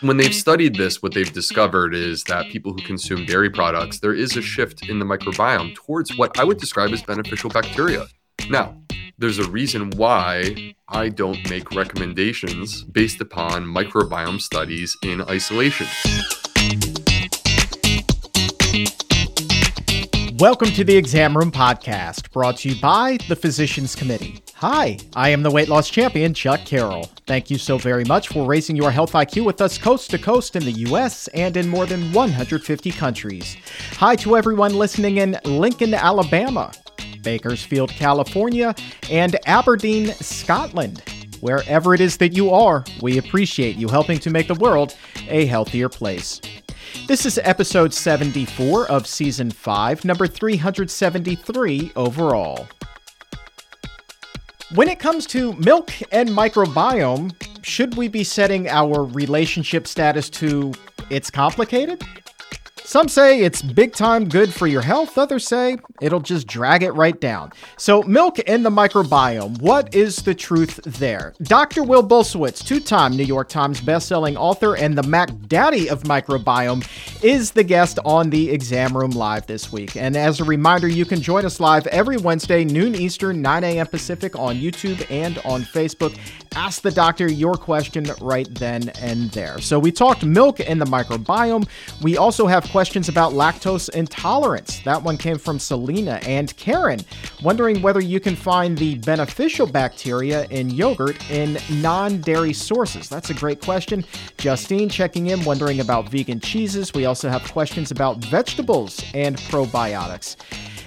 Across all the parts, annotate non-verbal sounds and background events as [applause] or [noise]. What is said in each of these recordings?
When they've studied this, what they've discovered is that people who consume dairy products, there is a shift in the microbiome towards what I would describe as beneficial bacteria. Now, there's a reason why I don't make recommendations based upon microbiome studies in isolation. Welcome to the Exam Room Podcast, brought to you by the Physicians Committee. Hi, I am the weight loss champion, Chuck Carroll. Thank you so very much for raising your health IQ with us coast to coast in the U.S. and in more than 150 countries. Hi to everyone listening in Lincoln, Alabama, Bakersfield, California, and Aberdeen, Scotland. Wherever it is that you are, we appreciate you helping to make the world a healthier place. This is episode 74 of season 5, number 373 overall. When it comes to milk and microbiome, should we be setting our relationship status to it's complicated? Some say it's big time good for your health, others say it'll just drag it right down. So, milk and the microbiome, what is the truth there? Dr. Will Bulsiewicz, two time New York Times bestselling author and the Mac Daddy of microbiome, is the guest on the Exam Room Live this week. And as a reminder, you can join us live every Wednesday, noon Eastern, 9 a.m. Pacific on YouTube and on Facebook. Ask the doctor your question right then and there. So, we talked milk and the microbiome. We also have questions about lactose intolerance. That one came from Selena and Karen, wondering whether you can find the beneficial bacteria in yogurt in non dairy sources. That's a great question. Justine checking in, wondering about vegan cheeses. We also have questions about vegetables and probiotics.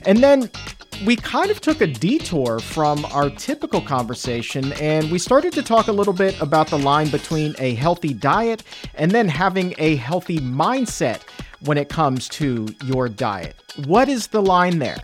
And then we kind of took a detour from our typical conversation and we started to talk a little bit about the line between a healthy diet and then having a healthy mindset when it comes to your diet. What is the line there?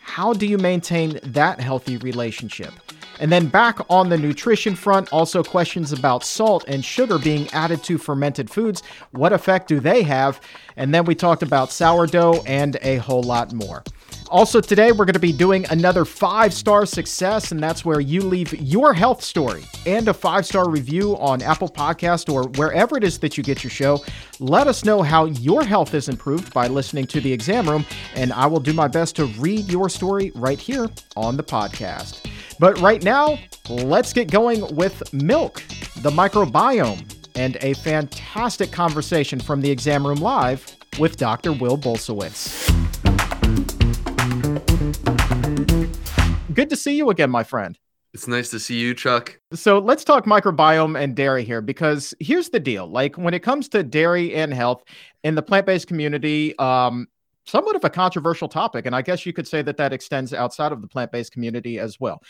How do you maintain that healthy relationship? And then back on the nutrition front, also questions about salt and sugar being added to fermented foods. What effect do they have? And then we talked about sourdough and a whole lot more. Also, today we're going to be doing another five star success, and that's where you leave your health story and a five star review on Apple Podcast or wherever it is that you get your show. Let us know how your health is improved by listening to the exam room, and I will do my best to read your story right here on the podcast. But right now, let's get going with milk, the microbiome, and a fantastic conversation from the exam room live with Dr. Will Bulsiewicz. Good to see you again, my friend. It's nice to see you, Chuck. So let's talk microbiome and dairy here because here's the deal. Like when it comes to dairy and health in the plant based community, um, somewhat of a controversial topic. And I guess you could say that that extends outside of the plant based community as well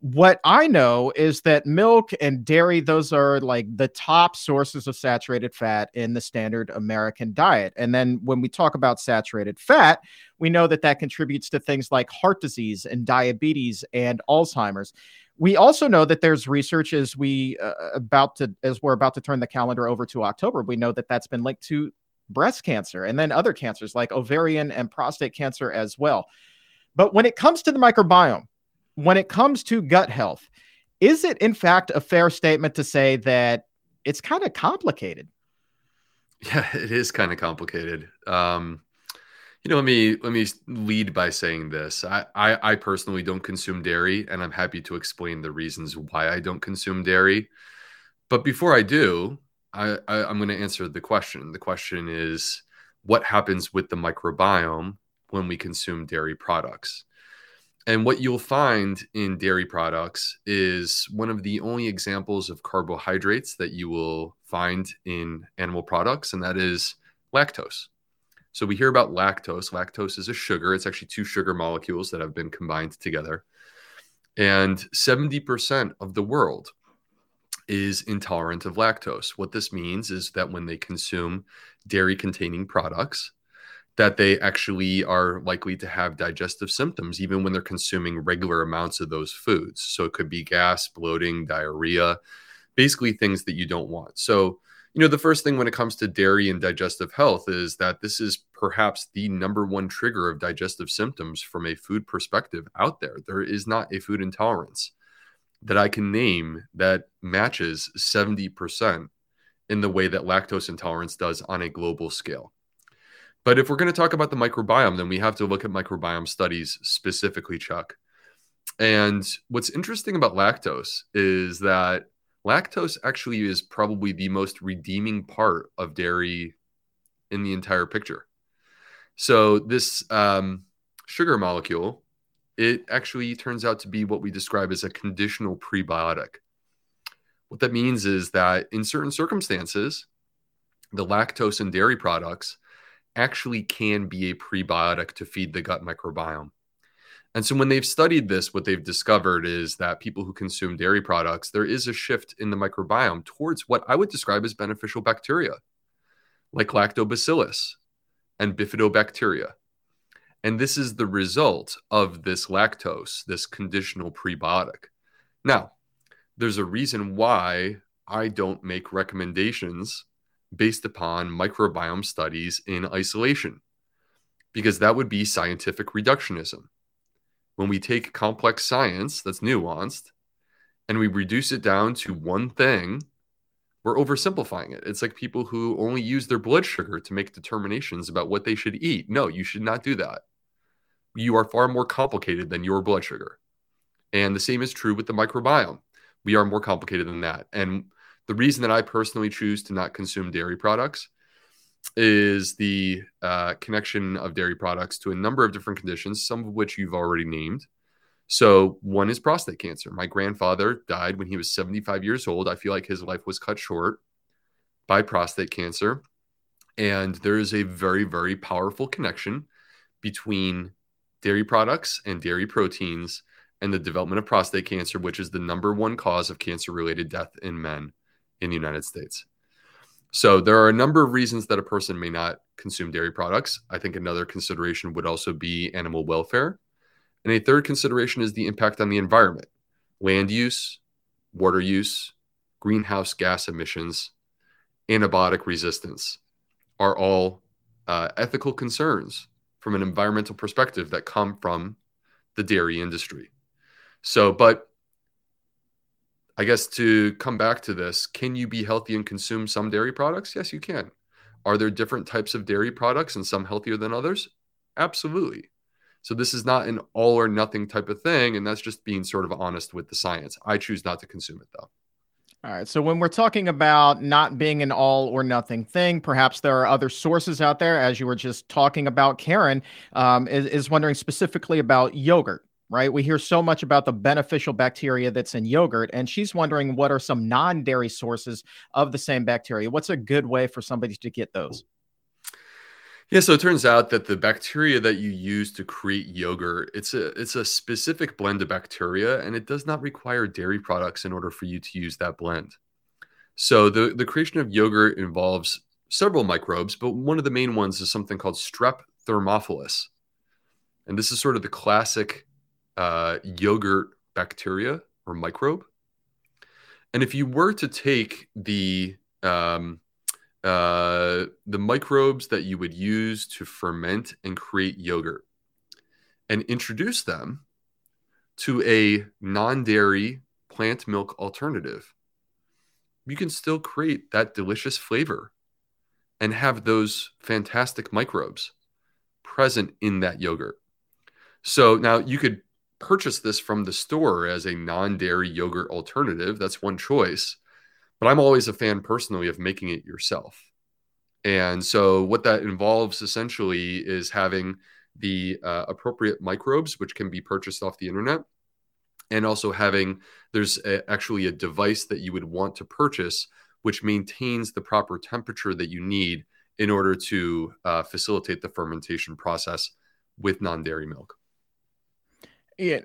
what I know is that milk and dairy, those are like the top sources of saturated fat in the standard American diet. And then when we talk about saturated fat, we know that that contributes to things like heart disease and diabetes and Alzheimer's. We also know that there's research as we uh, about to as we're about to turn the calendar over to October. We know that that's been linked to breast cancer and then other cancers like ovarian and prostate cancer as well. But when it comes to the microbiome, when it comes to gut health, is it in fact a fair statement to say that it's kind of complicated? Yeah, [laughs] it is kind of complicated. Um, you know, let me let me lead by saying this. I, I I personally don't consume dairy, and I'm happy to explain the reasons why I don't consume dairy. But before I do, I, I I'm going to answer the question. The question is, what happens with the microbiome when we consume dairy products? And what you'll find in dairy products is one of the only examples of carbohydrates that you will find in animal products, and that is lactose. So we hear about lactose. Lactose is a sugar, it's actually two sugar molecules that have been combined together. And 70% of the world is intolerant of lactose. What this means is that when they consume dairy containing products, that they actually are likely to have digestive symptoms even when they're consuming regular amounts of those foods. So it could be gas, bloating, diarrhea, basically things that you don't want. So, you know, the first thing when it comes to dairy and digestive health is that this is perhaps the number one trigger of digestive symptoms from a food perspective out there. There is not a food intolerance that I can name that matches 70% in the way that lactose intolerance does on a global scale. But if we're going to talk about the microbiome, then we have to look at microbiome studies specifically, Chuck. And what's interesting about lactose is that lactose actually is probably the most redeeming part of dairy in the entire picture. So this um, sugar molecule, it actually turns out to be what we describe as a conditional prebiotic. What that means is that in certain circumstances, the lactose in dairy products actually can be a prebiotic to feed the gut microbiome. And so when they've studied this, what they've discovered is that people who consume dairy products, there is a shift in the microbiome towards what I would describe as beneficial bacteria, like lactobacillus and bifidobacteria. And this is the result of this lactose, this conditional prebiotic. Now, there's a reason why I don't make recommendations based upon microbiome studies in isolation, because that would be scientific reductionism. When we take complex science that's nuanced and we reduce it down to one thing, we're oversimplifying it. It's like people who only use their blood sugar to make determinations about what they should eat. No, you should not do that. You are far more complicated than your blood sugar. And the same is true with the microbiome we are more complicated than that. And the reason that I personally choose to not consume dairy products is the uh, connection of dairy products to a number of different conditions, some of which you've already named. So, one is prostate cancer. My grandfather died when he was 75 years old. I feel like his life was cut short by prostate cancer. And there is a very, very powerful connection between dairy products and dairy proteins and the development of prostate cancer, which is the number one cause of cancer related death in men in the United States. So there are a number of reasons that a person may not consume dairy products. I think another consideration would also be animal welfare. And a third consideration is the impact on the environment, land use, water use, greenhouse gas emissions, antibiotic resistance are all uh, ethical concerns from an environmental perspective that come from the dairy industry. So, but I guess to come back to this, can you be healthy and consume some dairy products? Yes, you can. Are there different types of dairy products and some healthier than others? Absolutely. So this is not an all or nothing type of thing. And that's just being sort of honest with the science. I choose not to consume it though. All right. So when we're talking about not being an all or nothing thing, perhaps there are other sources out there, as you were just talking about. Karen um, is, is wondering specifically about yogurt right? We hear so much about the beneficial bacteria that's in yogurt, and she's wondering what are some non dairy sources of the same bacteria? What's a good way for somebody to get those? Yeah, so it turns out that the bacteria that you use to create yogurt, it's a it's a specific blend of bacteria and it does not require dairy products in order for you to use that blend. So the the creation of yogurt involves several microbes, but one of the main ones is something called strep thermophilus. And this is sort of the classic uh, yogurt bacteria or microbe. And if you were to take the um, uh, the microbes that you would use to ferment and create yogurt and introduce them to a non-dairy plant milk alternative, you can still create that delicious flavor and have those fantastic microbes present in that yogurt. So now you could purchase this from the store as a non-dairy yogurt alternative. That's one choice. But I'm always a fan personally of making it yourself. And so what that involves essentially is having the uh, appropriate microbes, which can be purchased off the internet, and also having there's a, actually a device that you would want to purchase, which maintains the proper temperature that you need in order to uh, facilitate the fermentation process with non-dairy milk. Yeah,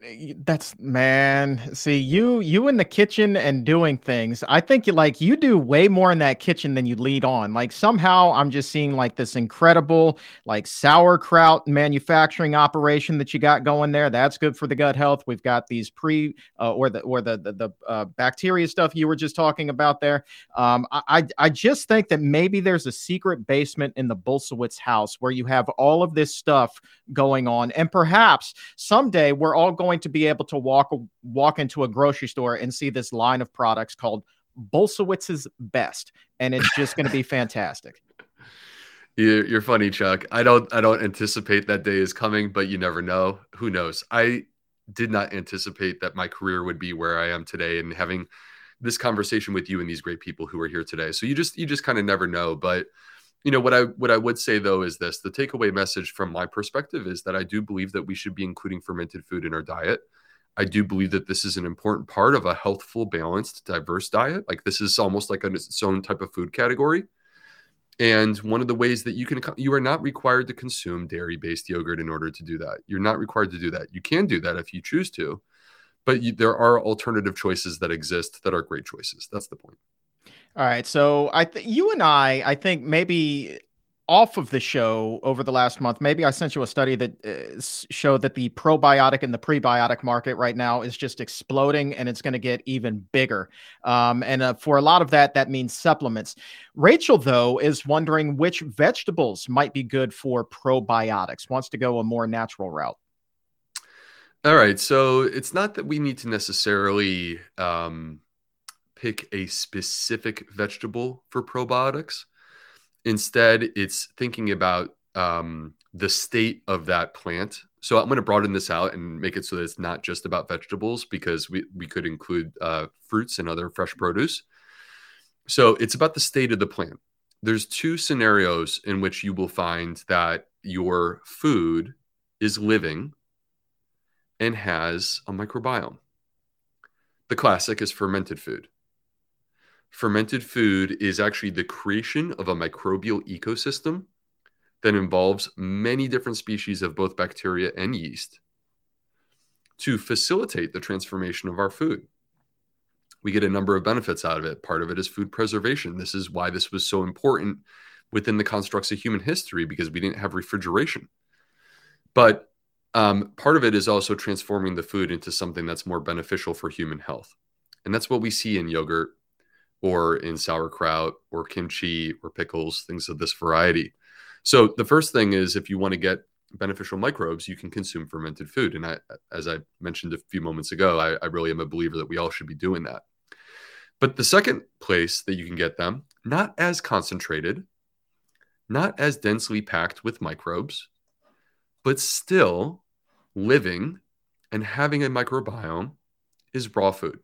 that's man. See, you you in the kitchen and doing things. I think you like you do way more in that kitchen than you lead on. Like somehow I'm just seeing like this incredible like sauerkraut manufacturing operation that you got going there. That's good for the gut health. We've got these pre uh, or the or the the, the uh, bacteria stuff you were just talking about there. Um, I I just think that maybe there's a secret basement in the Bulsiewicz house where you have all of this stuff going on, and perhaps someday we're all all going to be able to walk walk into a grocery store and see this line of products called Bulsiewicz's best, and it's just going to be fantastic. [laughs] You're, you're funny, Chuck. I don't I don't anticipate that day is coming, but you never know. Who knows? I did not anticipate that my career would be where I am today, and having this conversation with you and these great people who are here today. So you just you just kind of never know. But you know what I what I would say though is this: the takeaway message from my perspective is that I do believe that we should be including fermented food in our diet. I do believe that this is an important part of a healthful, balanced, diverse diet. Like this is almost like its own type of food category. And one of the ways that you can, you are not required to consume dairy based yogurt in order to do that. You're not required to do that. You can do that if you choose to, but you, there are alternative choices that exist that are great choices. That's the point. All right. So I, th- you and I, I think maybe off of the show over the last month, maybe I sent you a study that uh, showed that the probiotic and the prebiotic market right now is just exploding and it's going to get even bigger. Um, and uh, for a lot of that, that means supplements. Rachel, though, is wondering which vegetables might be good for probiotics, wants to go a more natural route. All right. So it's not that we need to necessarily um, pick a specific vegetable for probiotics Instead, it's thinking about um, the state of that plant. So I'm going to broaden this out and make it so that it's not just about vegetables because we, we could include uh, fruits and other fresh produce. So it's about the state of the plant. There's two scenarios in which you will find that your food is living and has a microbiome. The classic is fermented food fermented food is actually the creation of a microbial ecosystem that involves many different species of both bacteria and yeast to facilitate the transformation of our food. We get a number of benefits out of it. Part of it is food preservation. This is why this was so important within the constructs of human history because we didn't have refrigeration. But um, part of it is also transforming the food into something that's more beneficial for human health. And that's what we see in yogurt or in sauerkraut or kimchi or pickles, things of this variety. So the first thing is if you want to get beneficial microbes, you can consume fermented food. And I, as I mentioned a few moments ago, I, I really am a believer that we all should be doing that. But the second place that you can get them, not as concentrated, not as densely packed with microbes, but still living and having a microbiome, is raw food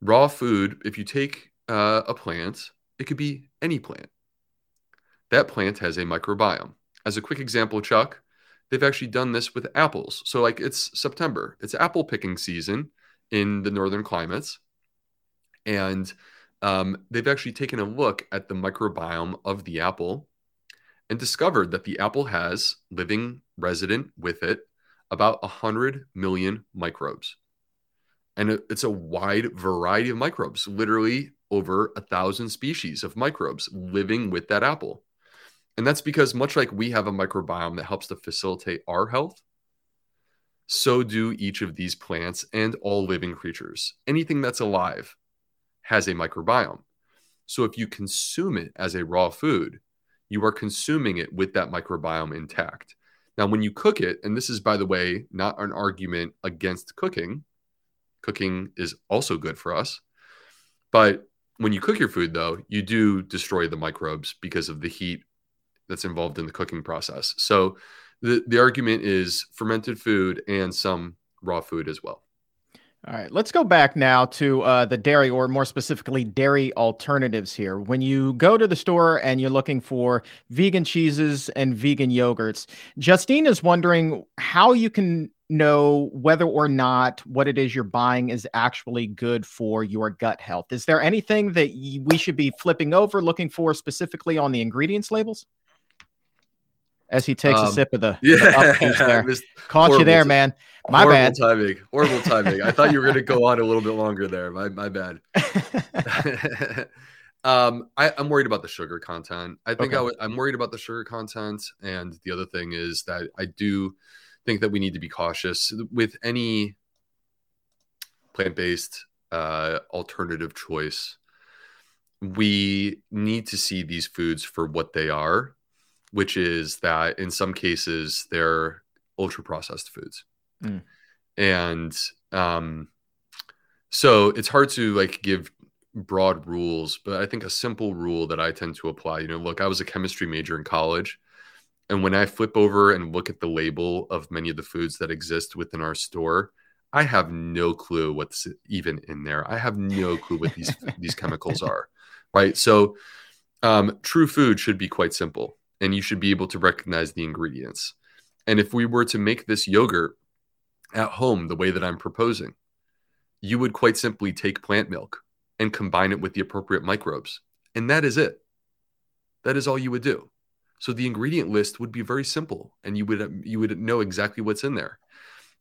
raw food, if you take uh, a plant, it could be any plant. That plant has a microbiome. As a quick example, Chuck, they've actually done this with apples. So, like, it's September, it's apple picking season in the northern climates. And um, they've actually taken a look at the microbiome of the apple and discovered that the apple has living resident with it about 100 million microbes and it's a wide variety of microbes literally over a thousand species of microbes living with that apple. And that's because much like we have a microbiome that helps to facilitate our health so do each of these plants and all living creatures. Anything that's alive has a microbiome. So if you consume it as a raw food you are consuming it with that microbiome intact. Now when you cook it and this is by the way not an argument against cooking Cooking is also good for us. But when you cook your food, though, you do destroy the microbes because of the heat that's involved in the cooking process. So the, the argument is fermented food and some raw food as well. All right, let's go back now to uh, the dairy, or more specifically, dairy alternatives here. When you go to the store and you're looking for vegan cheeses and vegan yogurts, Justine is wondering how you can know whether or not what it is you're buying is actually good for your gut health. Is there anything that we should be flipping over, looking for specifically on the ingredients labels? as he takes um, a sip of the, yeah, the [laughs] there. Caught you there, man. My horrible bad. timing. Horrible timing. I thought you were going to go on a little bit longer there. My my bad. [laughs] [laughs] um, I, am worried about the sugar content. I think okay. I w- I'm worried about the sugar content, and the other thing is that I do think that we need to be cautious with any plant-based uh, alternative choice. We need to see these foods for what they are which is that in some cases they're ultra processed foods. Mm. And um, so it's hard to like give broad rules, but I think a simple rule that I tend to apply, you know, look, I was a chemistry major in college. And when I flip over and look at the label of many of the foods that exist within our store, I have no clue what's even in there. I have no clue what these [laughs] these chemicals are. Right. So um, true food should be quite simple and you should be able to recognize the ingredients. And if we were to make this yogurt at home the way that I'm proposing, you would quite simply take plant milk and combine it with the appropriate microbes. And that is it. That is all you would do. So the ingredient list would be very simple and you would you would know exactly what's in there.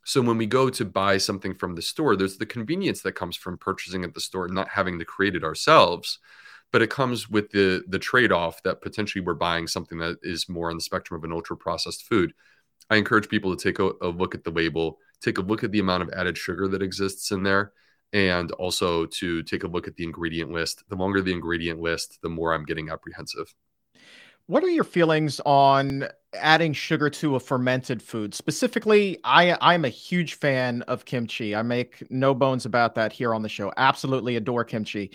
So when we go to buy something from the store, there's the convenience that comes from purchasing at the store and not having to create it ourselves, but it comes with the the trade-off that potentially we're buying something that is more on the spectrum of an ultra processed food. I encourage people to take a, a look at the label, take a look at the amount of added sugar that exists in there and also to take a look at the ingredient list. The longer the ingredient list, the more I'm getting apprehensive. What are your feelings on adding sugar to a fermented food? Specifically, I I'm a huge fan of kimchi. I make no bones about that here on the show. Absolutely adore kimchi.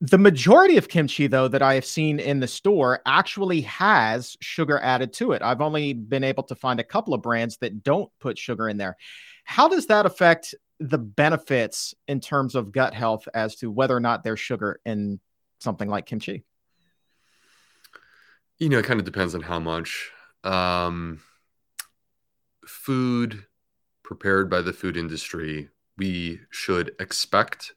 The majority of kimchi, though, that I have seen in the store actually has sugar added to it. I've only been able to find a couple of brands that don't put sugar in there. How does that affect the benefits in terms of gut health as to whether or not there's sugar in something like kimchi? You know, it kind of depends on how much. Um, food prepared by the food industry, we should expect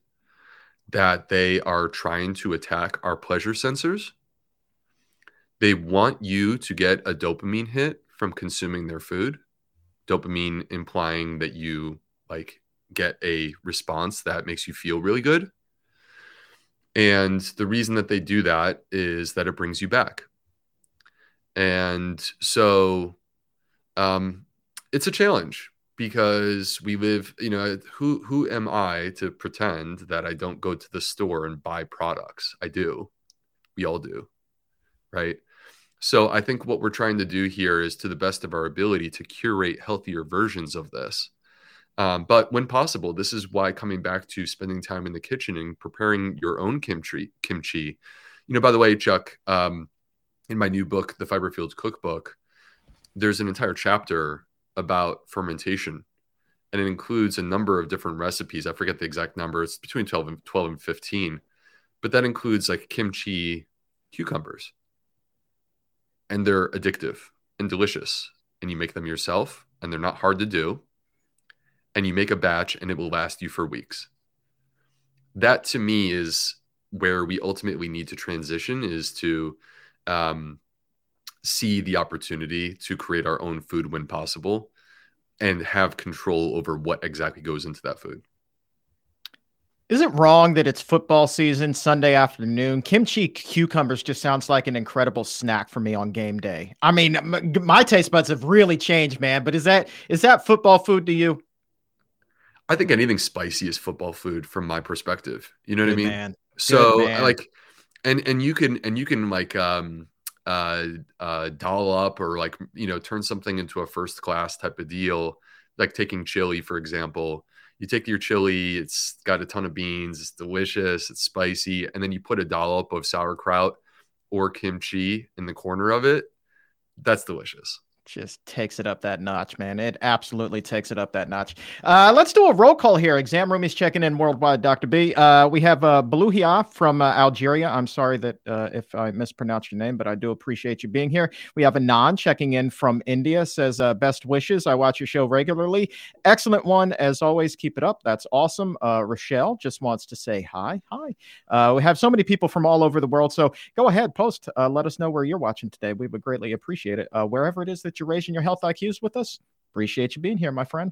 that they are trying to attack our pleasure sensors. They want you to get a dopamine hit from consuming their food. Dopamine implying that you like get a response that makes you feel really good. And the reason that they do that is that it brings you back. And so um, it's a challenge because we live, you know, who who am I to pretend that I don't go to the store and buy products? I do. We all do. Right? So I think what we're trying to do here is to the best of our ability to curate healthier versions of this um, but when possible, this is why coming back to spending time in the kitchen and preparing your own kimchi. Kimchi, you know. By the way, Chuck, um, in my new book, The Fiber Fueled Cookbook, there's an entire chapter about fermentation, and it includes a number of different recipes. I forget the exact number; it's between 12 and 12 and 15, but that includes like kimchi cucumbers, and they're addictive and delicious, and you make them yourself, and they're not hard to do. And you make a batch and it will last you for weeks. That to me is where we ultimately need to transition is to um, see the opportunity to create our own food when possible and have control over what exactly goes into that food. Is it wrong that it's football season, Sunday afternoon? Kimchi cucumbers just sounds like an incredible snack for me on game day. I mean, my taste buds have really changed, man. But is that is that football food to you? I think anything spicy is football food from my perspective. You know what I mean? Man. So like, and and you can and you can like um uh uh doll up or like you know turn something into a first class type of deal, like taking chili for example. You take your chili, it's got a ton of beans, it's delicious, it's spicy, and then you put a dollop of sauerkraut or kimchi in the corner of it. That's delicious just takes it up that notch, man. It absolutely takes it up that notch. Uh, let's do a roll call here. Exam room is checking in worldwide, Dr. B. Uh, we have uh, from uh, Algeria. I'm sorry that uh, if I mispronounced your name, but I do appreciate you being here. We have Anand checking in from India, says uh, best wishes. I watch your show regularly. Excellent one. As always, keep it up. That's awesome. Uh, Rochelle just wants to say hi. Hi. We have so many people from all over the world. So go ahead, post. Let us know where you're watching today. We would greatly appreciate it. Wherever it is that you're raising your health IQs with us. Appreciate you being here, my friend.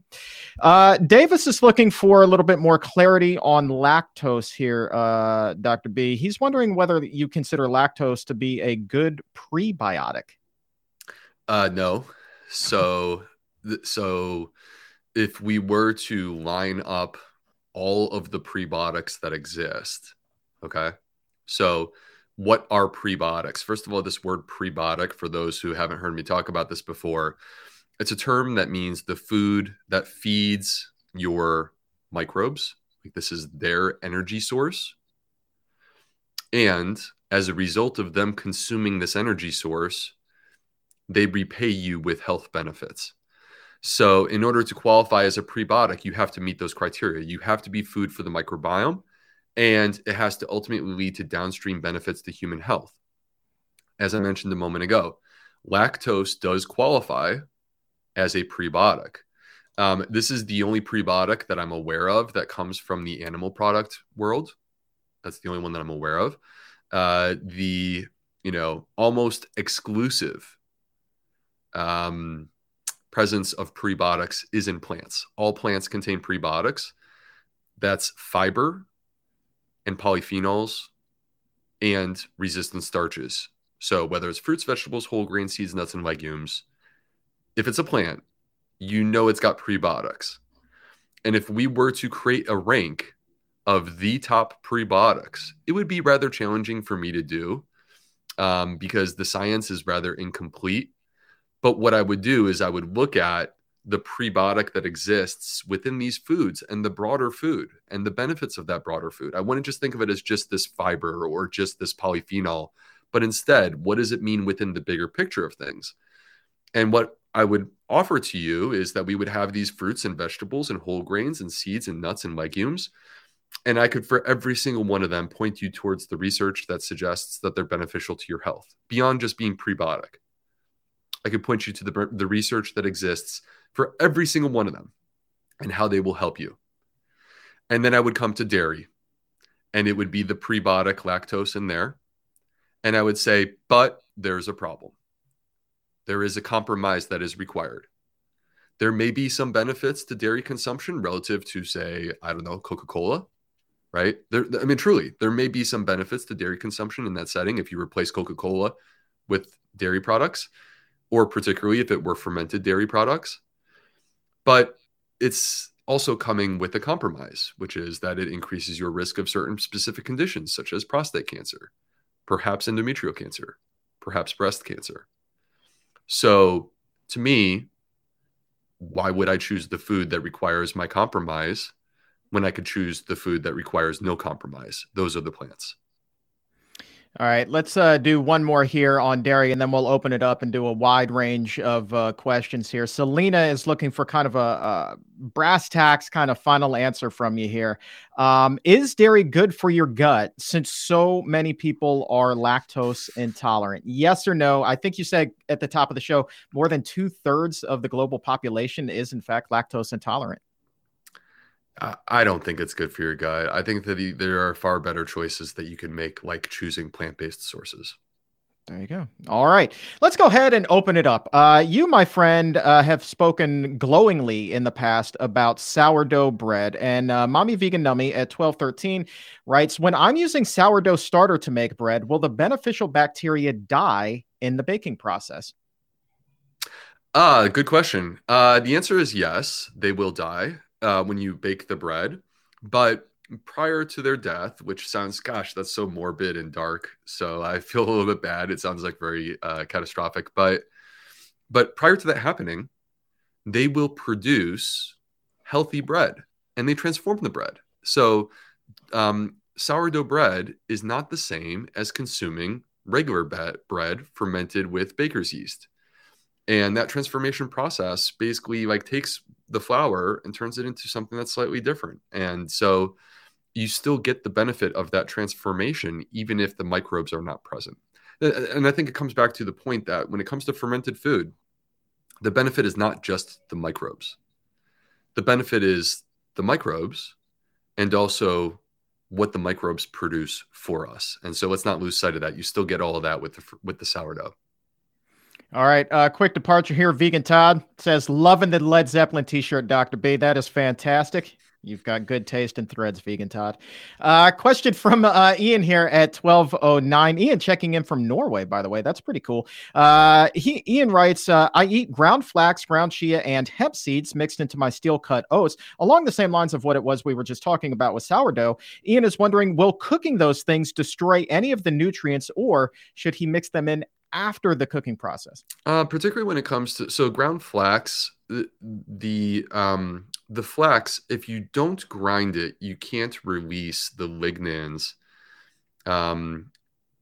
Uh, Davis is looking for a little bit more clarity on lactose here, uh, Dr. B. He's wondering whether you consider lactose to be a good prebiotic. Uh, no. So, so if we were to line up all of the prebiotics that exist, okay. So what are prebiotics? First of all, this word prebiotic, for those who haven't heard me talk about this before, it's a term that means the food that feeds your microbes. Like this is their energy source. And as a result of them consuming this energy source, they repay you with health benefits. So, in order to qualify as a prebiotic, you have to meet those criteria. You have to be food for the microbiome, and it has to ultimately lead to downstream benefits to human health. As I mentioned a moment ago, lactose does qualify as a prebiotic. Um, this is the only prebiotic that I'm aware of that comes from the animal product world. That's the only one that I'm aware of. Uh, the you know almost exclusive um, presence of prebiotics is in plants. All plants contain prebiotics. That's fiber and polyphenols and resistant starches. So whether it's fruits, vegetables, whole grain, seeds, nuts, and legumes, if it's a plant, you know it's got prebiotics. And if we were to create a rank of the top prebiotics, it would be rather challenging for me to do um, because the science is rather incomplete. But what I would do is I would look at the prebiotic that exists within these foods and the broader food and the benefits of that broader food. I wouldn't just think of it as just this fiber or just this polyphenol, but instead, what does it mean within the bigger picture of things? And what I would offer to you is that we would have these fruits and vegetables and whole grains and seeds and nuts and legumes. And I could, for every single one of them, point you towards the research that suggests that they're beneficial to your health beyond just being prebiotic. I could point you to the, the research that exists for every single one of them and how they will help you. And then I would come to dairy, and it would be the prebiotic lactose in there. And I would say, but there's a problem there is a compromise that is required. There may be some benefits to dairy consumption relative to, say, I don't know, Coca Cola, right? There, I mean, truly, there may be some benefits to dairy consumption in that setting if you replace Coca Cola with dairy products, or particularly if it were fermented dairy products. But it's also coming with a compromise, which is that it increases your risk of certain specific conditions, such as prostate cancer, perhaps endometrial cancer, perhaps breast cancer. So to me, why would I choose the food that requires my compromise when I could choose the food that requires no compromise? Those are the plants. All right, let's uh, do one more here on dairy, and then we'll open it up and do a wide range of uh, questions here. Selena is looking for kind of a, a, brass tacks kind of final answer from you here. Um, is dairy good for your gut since so many people are lactose intolerant? Yes or no? I think you said at the top of the show more than two thirds of the global population is, in fact, lactose intolerant. I don't think it's good for your gut. I think that there are far better choices that you can make, like choosing plant based sources. There you go. All right. Let's go ahead and open it up. Uh, you, my friend, uh, have spoken glowingly in the past about sourdough bread. And uh, Mommy Vegan Nummy at 1213 writes When I'm using sourdough starter to make bread, will the beneficial bacteria die in the baking process? Ah, good question. Uh, the answer is yes, they will die uh, when you bake the bread. But prior to their death, which sounds, gosh, that's so morbid and dark. So I [laughs] feel a little bit bad. It sounds like very uh, catastrophic. But but prior to that happening, they will produce healthy bread and they transform the bread. So um, sourdough bread is not the same as consuming regular bread fermented with baker's yeast and that transformation process basically like takes the flour and turns it into something that's slightly different. And so you still get the benefit of that transformation even if the microbes are not present. And i think it comes back to the point that when it comes to fermented food the benefit is not just the microbes. The benefit is the microbes and also what the microbes produce for us. And so let's not lose sight of that. You still get all of that with the with the sourdough all right, uh, quick departure here. Vegan Todd says, loving the Led Zeppelin t shirt, Dr. B. That is fantastic. You've got good taste in threads, Vegan Todd. Uh, question from uh, Ian here at 1209. Ian checking in from Norway, by the way. That's pretty cool. Uh, he, Ian writes uh, I eat ground flax, ground chia, and hemp seeds mixed into my steel cut oats, along the same lines of what it was we were just talking about with sourdough. Ian is wondering Will cooking those things destroy any of the nutrients, or should he mix them in after the cooking process? Uh, particularly when it comes to so ground flax, the, the um the flax, if you don't grind it, you can't release the lignans um,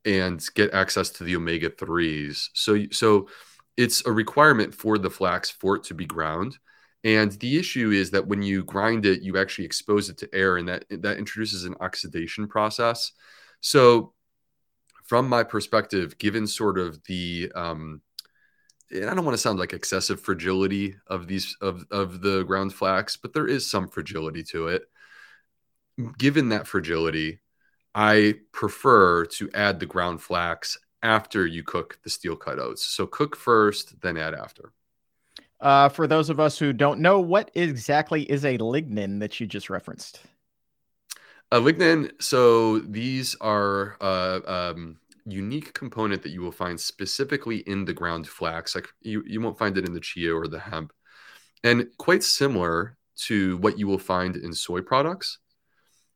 and get access to the omega 3s. So, so it's a requirement for the flax for it to be ground. And the issue is that when you grind it, you actually expose it to air, and that that introduces an oxidation process. So, from my perspective, given sort of the um, I don't want to sound like excessive fragility of these of of the ground flax, but there is some fragility to it. Given that fragility, I prefer to add the ground flax after you cook the steel cut oats. So cook first, then add after. Uh, for those of us who don't know, what exactly is a lignin that you just referenced? A lignin. So these are uh, um, unique component that you will find specifically in the ground flax. Like you, you won't find it in the chia or the hemp, and quite similar to what you will find in soy products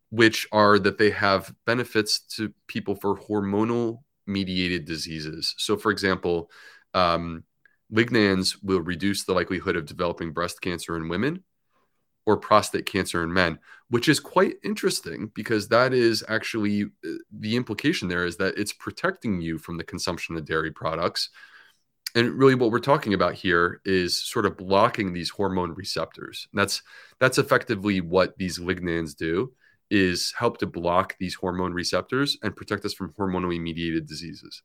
which are that they have benefits to people for hormonal mediated diseases. So, for example, um, lignans will reduce the likelihood of developing breast cancer in women or prostate cancer in men, which is quite interesting because that is actually uh, the implication there is that it's protecting you from the consumption of dairy products. And really what we're talking about here is sort of blocking these hormone receptors. And that's that's effectively what these lignans do is help to block these hormone receptors and protect us from hormonally mediated diseases.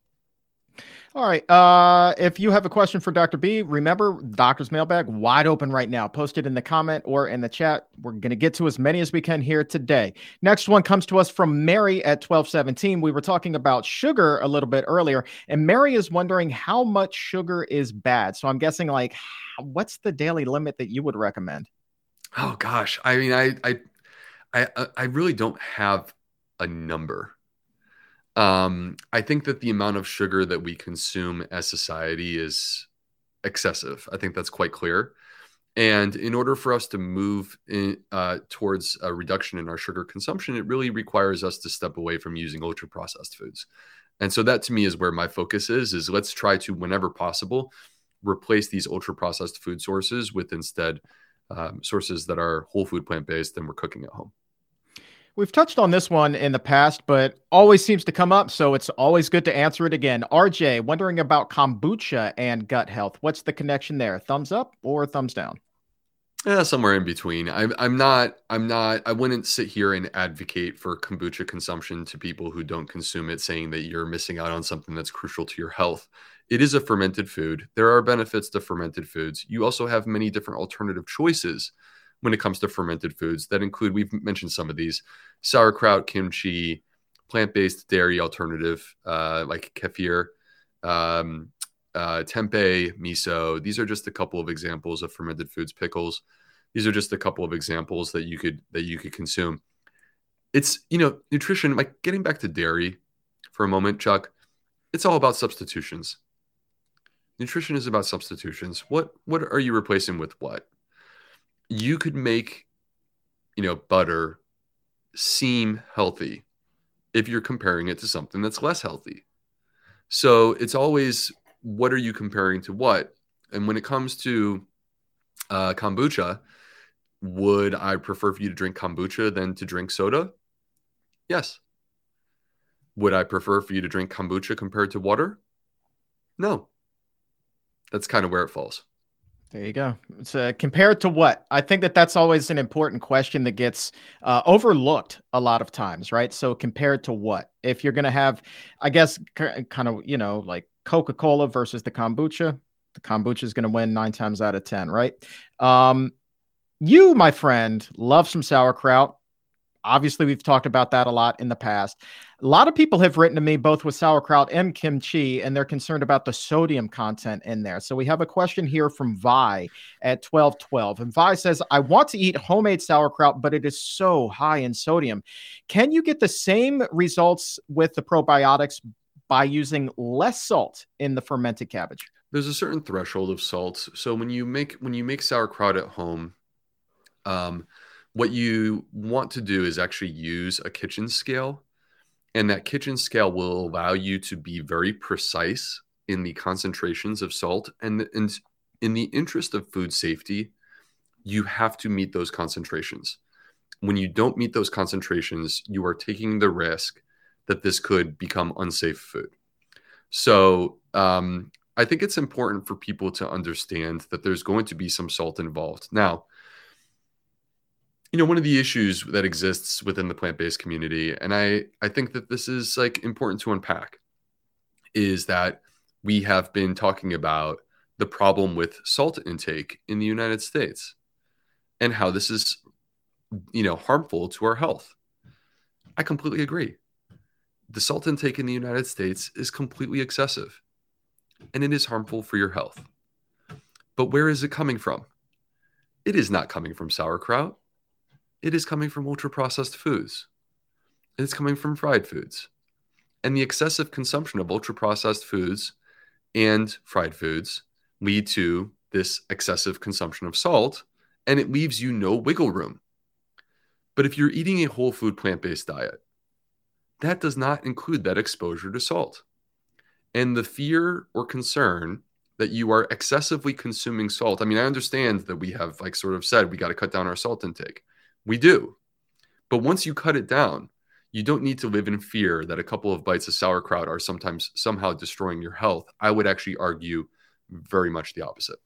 All right. Uh, if you have a question for Dr. B, remember doctor's mailbag wide open right now. Post it in the comment or in the chat. We're going to get to as many as we can here today. Next one comes to us from Mary at 1217. We were talking about sugar a little bit earlier, and Mary is wondering how much sugar is bad. So I'm guessing, like, what's the daily limit that you would recommend? Oh gosh, I mean, I I I I really don't have a number. Um, I think that the amount of sugar that we consume as society is excessive. I think that's quite clear. And in order for us to move in, uh, towards a reduction in our sugar consumption, it really requires us to step away from using ultra processed foods. And so that to me is where my focus is: is let's try to, whenever possible, replace these ultra processed food sources with instead um, sources that are whole food plant based and we're cooking at home. We've touched on this one in the past, but always seems to come up. So it's always good to answer it again. RJ, wondering about kombucha and gut health. What's the connection there? Thumbs up or thumbs down? Yeah, somewhere in between. I'm, I'm not, I'm not, I wouldn't sit here and advocate for kombucha consumption to people who don't consume it, saying that you're missing out on something that's crucial to your health. It is a fermented food. There are benefits to fermented foods. You also have many different alternative choices when it comes to fermented foods that include, we've mentioned some of these sauerkraut, kimchi, plant based dairy alternative uh, like kefir, um, uh, tempeh, miso. These are just a couple of examples of fermented foods, pickles. These are just a couple of examples that you could that you could consume. It's you know nutrition. Like getting back to dairy for a moment, Chuck. It's all about substitutions. Nutrition is about substitutions. What what are you replacing with what? You could make you know butter seem healthy if you're comparing it to something that's less healthy. So it's always what are you comparing to what? And when it comes to uh, kombucha would i prefer for you to drink kombucha than to drink soda? Yes. Would i prefer for you to drink kombucha compared to water? No. That's kind of where it falls there you go. It's compared to what? I think that that's always an important question that gets uh, overlooked a lot of times, right? So compared to what? If you're going to have, I guess, kind of, you know, like Coca Cola versus the kombucha, the kombucha is going to win nine times out of 10, right? Um, you, my friend, love some sauerkraut. Obviously, we've talked about that a lot in the past. A lot of people have written to me both with sauerkraut and kimchi, and they're concerned about the sodium content in there. So we have a question here from Vi at 1212. And Vi says, I want to eat homemade sauerkraut, but it is so high in sodium. Can you get the same results with the probiotics by using less salt in the fermented cabbage? There's a certain threshold of salt. So when you make when you make sauerkraut at home, um, what you want to do is actually use a kitchen scale. And that kitchen scale will allow you to be very precise in the concentrations of salt. And, and in the interest of food safety, you have to meet those concentrations. When you don't meet those concentrations, you are taking the risk that this could become unsafe food. So um, I think it's important for people to understand that there's going to be some salt involved. Now, you know, one of the issues that exists within the plant-based community, and I I think that this is like important to unpack, is that we have been talking about the problem with salt intake in the United States and how this is, you know, harmful to our health. I completely agree. The salt intake in the United States is completely excessive and it is harmful for your health. But where is it coming from? It is not coming from sauerkraut. It is coming from ultra processed foods. It's coming from fried foods. And the excessive consumption of ultra processed foods and fried foods lead to this excessive consumption of salt, and it leaves you no wiggle room. But if you're eating a whole food plant based diet, that does not include that exposure to salt. And the fear or concern that you are excessively consuming salt. I mean, I understand that we have, like, sort of said, we got to cut down our salt intake. We do. But once you cut it down, you don't need to live in fear that a couple of bites of sauerkraut are sometimes somehow destroying your health. I would actually argue very much the opposite.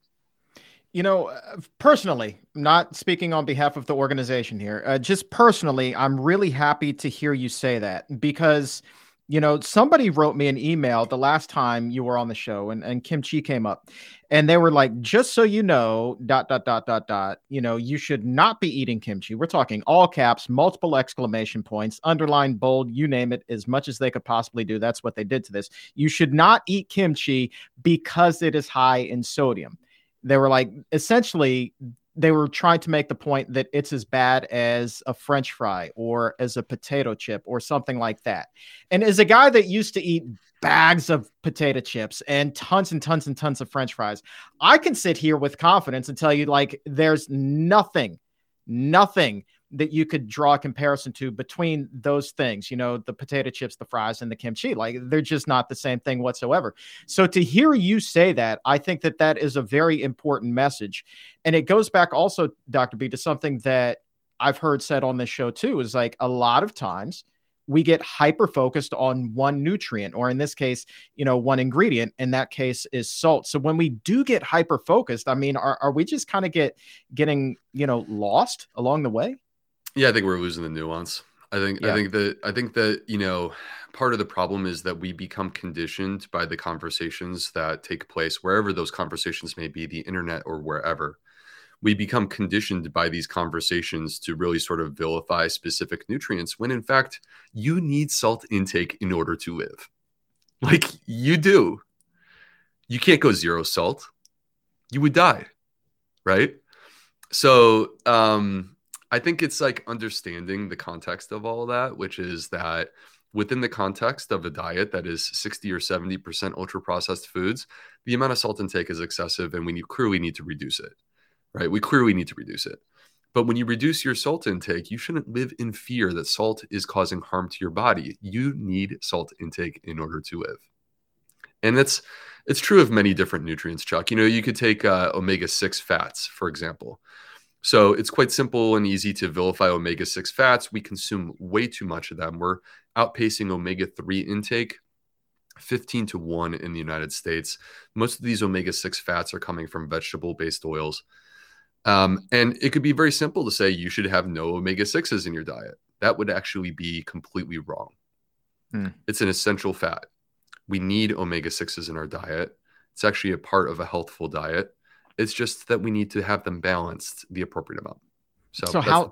You know, uh, personally, not speaking on behalf of the organization here, uh, just personally, I'm really happy to hear you say that because you know, somebody wrote me an email the last time you were on the show and, and kimchi came up and they were like, just so you know, dot, dot, dot, dot, dot, you know, you should not be eating kimchi. We're talking all caps, multiple exclamation points, underline, bold, you name it, as much as they could possibly do. That's what they did to this. You should not eat kimchi because it is high in sodium. They were like, essentially, they were trying to make the point that it's as bad as a french fry or as a potato chip or something like that. And as a guy that used to eat bags of potato chips and tons and tons and tons of french fries, I can sit here with confidence and tell you like there's nothing nothing that you could draw a comparison to between those things, you know, the potato chips, the fries, and the kimchi. Like they're just not the same thing whatsoever. So to hear you say that, I think that that is a very important message. And it goes back also, Dr. B, to something that I've heard said on this show too is like a lot of times we get hyper focused on one nutrient or in this case you know one ingredient in that case is salt so when we do get hyper focused i mean are, are we just kind of get getting you know lost along the way yeah, I think we're losing the nuance. I think yeah. I think that I think that you know part of the problem is that we become conditioned by the conversations that take place wherever those conversations may be, the internet or wherever. We become conditioned by these conversations to really sort of vilify specific nutrients when in fact you need salt intake in order to live. Like you do. You can't go zero salt. You would die. Right? So um I think it's like understanding the context of all of that, which is that within the context of a diet that is 60 or 70% ultra processed foods, the amount of salt intake is excessive and we clearly need to reduce it, right? We clearly need to reduce it. But when you reduce your salt intake, you shouldn't live in fear that salt is causing harm to your body. You need salt intake in order to live. And it's it's true of many different nutrients, Chuck. You know, you could take uh, omega 6 fats, for example. So it's quite simple and easy to vilify omega 6 fats. We consume way too much of them. We're outpacing omega 3 intake 15 to 1 in the United States. Most of these omega 6 fats are coming from vegetable based oils. Um, and it could be very simple to say you should have no omega 6s in your diet. That would actually be completely wrong. Hmm. It's an essential fat. We need omega 6s in our diet. It's actually a part of a healthful diet. It's just that we need to have them balanced the appropriate amount. So, so how,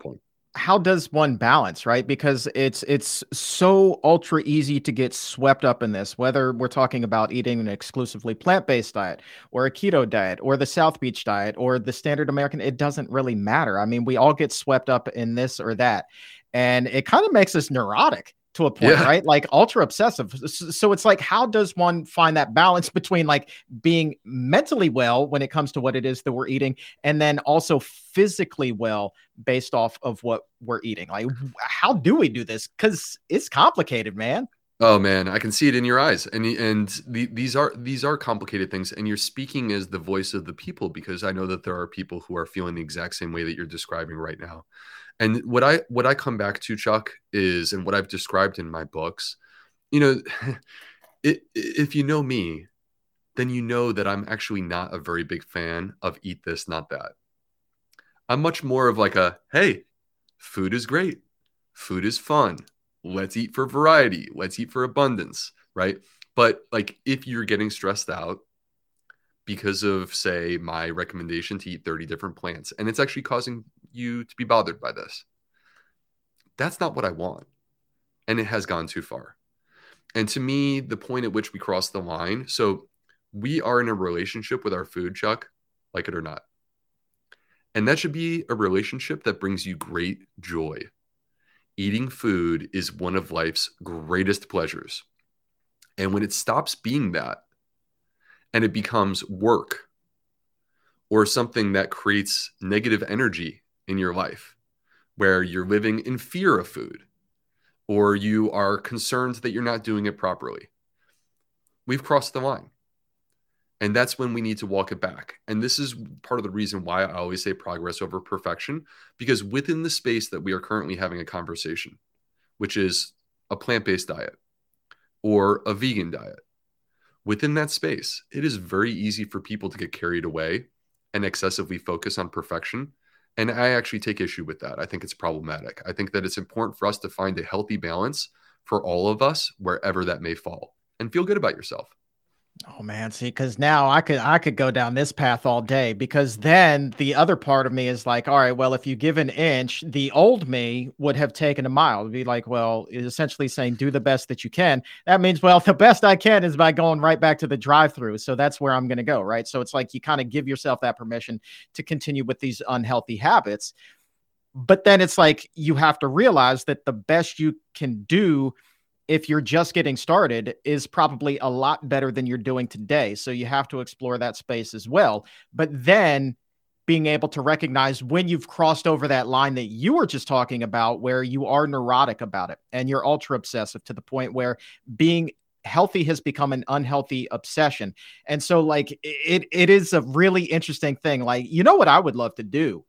how does one balance right? Because it's it's so ultra easy to get swept up in this whether we're talking about eating an exclusively plant-based diet or a keto diet or the south beach diet or the standard american it doesn't really matter. I mean we all get swept up in this or that. And it kind of makes us neurotic to a point, yeah. right? Like ultra obsessive. So it's like, how does one find that balance between like being mentally well when it comes to what it is that we're eating, and then also physically well based off of what we're eating? Like, how do we do this? Because it's complicated, man. Oh man, I can see it in your eyes, and and the, these are these are complicated things, and you're speaking as the voice of the people because I know that there are people who are feeling the exact same way that you're describing right now. And what I what I come back to, Chuck, is and what I've described in my books you know, [laughs] it, if you know me, then you know that I'm actually not a very big fan of eat this, not that. I'm much more of like a hey, food is great, food is fun. Let's eat for variety. Let's eat for abundance, right? But like if you're getting stressed out because of, say, my recommendation to eat 30 different plants, and it's actually causing you to be bothered by this, that's not what I want. And it has gone too far. And to me, the point at which we cross the line, so we are in a relationship with our food, Chuck, like it or not. And that should be a relationship that brings you great joy. Eating food is one of life's greatest pleasures. And when it stops being that and it becomes work or something that creates negative energy in your life, where you're living in fear of food or you are concerned that you're not doing it properly, we've crossed the line. And that's when we need to walk it back. And this is part of the reason why I always say progress over perfection, because within the space that we are currently having a conversation, which is a plant based diet, or a vegan diet. Within that space, it is very easy for people to get carried away and excessively focus on perfection. And I actually take issue with that. I think it's problematic. I think that it's important for us to find a healthy balance for all of us, wherever that may fall, and feel good about yourself. Oh man, see, because now I could I could go down this path all day because then the other part of me is like, all right, well, if you give an inch, the old me would have taken a mile. It'd be like, well, essentially saying do the best that you can. That means, well, [laughs] the best I can is by going right back to the drive-through. So that's where I'm gonna go, right? So it's like you kind of give yourself that permission to continue with these unhealthy habits. But then it's like you have to realize that the best you can do if you're just getting started is probably a lot better than you're doing today. So you have to explore that space as well. But then being able to recognize when you've crossed over that line that you were just talking about, where you are neurotic about it and you're ultra obsessive to the point where being healthy has become an unhealthy obsession. And so like it it is a really interesting thing. Like, you know what I would love to do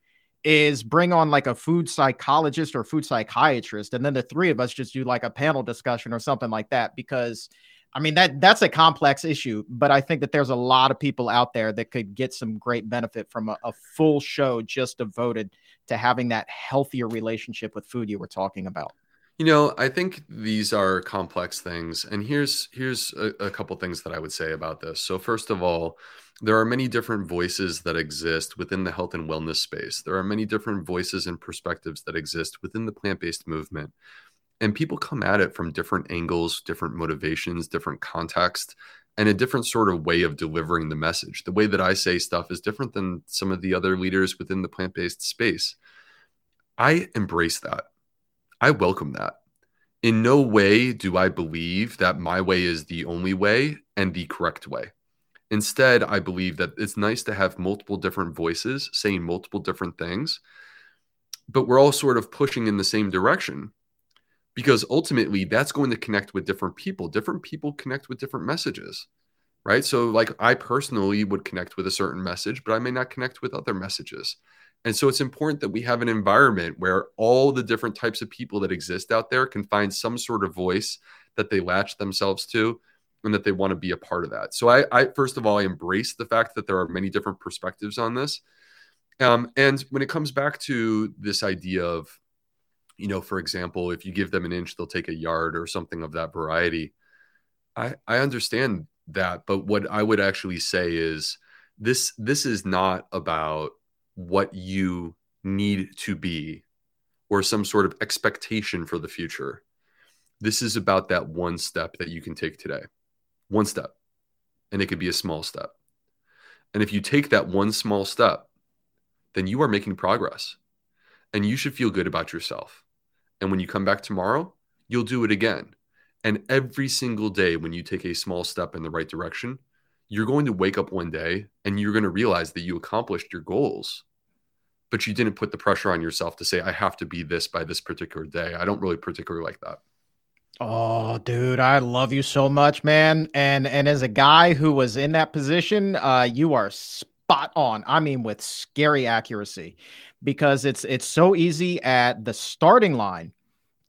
is bring on like a food psychologist or food psychiatrist and then the three of us just do like a panel discussion or something like that because I mean that that's a complex issue, but I think that there's a lot of people out there that could get some great benefit from a, a, full show just devoted to having that healthier relationship with food you were talking about. You know, I think these are complex things, and here's here's a, a couple things that I would say about this. So first of all, there are many different voices that exist within the health and wellness space. There are many different voices and perspectives that exist within the plant based movement. And people come at it from different angles, different motivations, different context, and a different sort of way of delivering the message. The way that I say stuff is different than some of the other leaders within the plant based space. I embrace that. I welcome that. In no way do I believe that my way is the only way and the correct way. Instead, I believe that it's nice to have multiple different voices saying multiple different things, but we're all sort of pushing in the same direction because ultimately that's going to connect with different people. Different people connect with different messages, right? So, like, I personally would connect with a certain message, but I may not connect with other messages. And so, it's important that we have an environment where all the different types of people that exist out there can find some sort of voice that they latch themselves to and that they want to be a part of that. So I, I first of all, I embrace the fact that there are many different perspectives on this. Um, and when it comes back to this idea of, you know, for example, if you give them an inch, they'll take a yard or something of that variety. I, I understand that, but what I would actually say is this this is not about what you need to be or some sort of expectation for the future. This is about that one step that you can take today one step, and it could be a small step. And if you take that one small step, then you are making progress and you should feel good about yourself. And when you come back tomorrow, you'll do it again. And every single day, when you take a small step in the right direction, you're going to wake up one day and you're going to realize that you accomplished your goals, but you didn't put the pressure on yourself to say, I have to be this by this particular day. I don't really particularly like that. Oh, dude, I love you so much, man. And and as a guy who was in that position, uh, you are spot on. I mean, with scary accuracy, because it's it's so easy at the starting line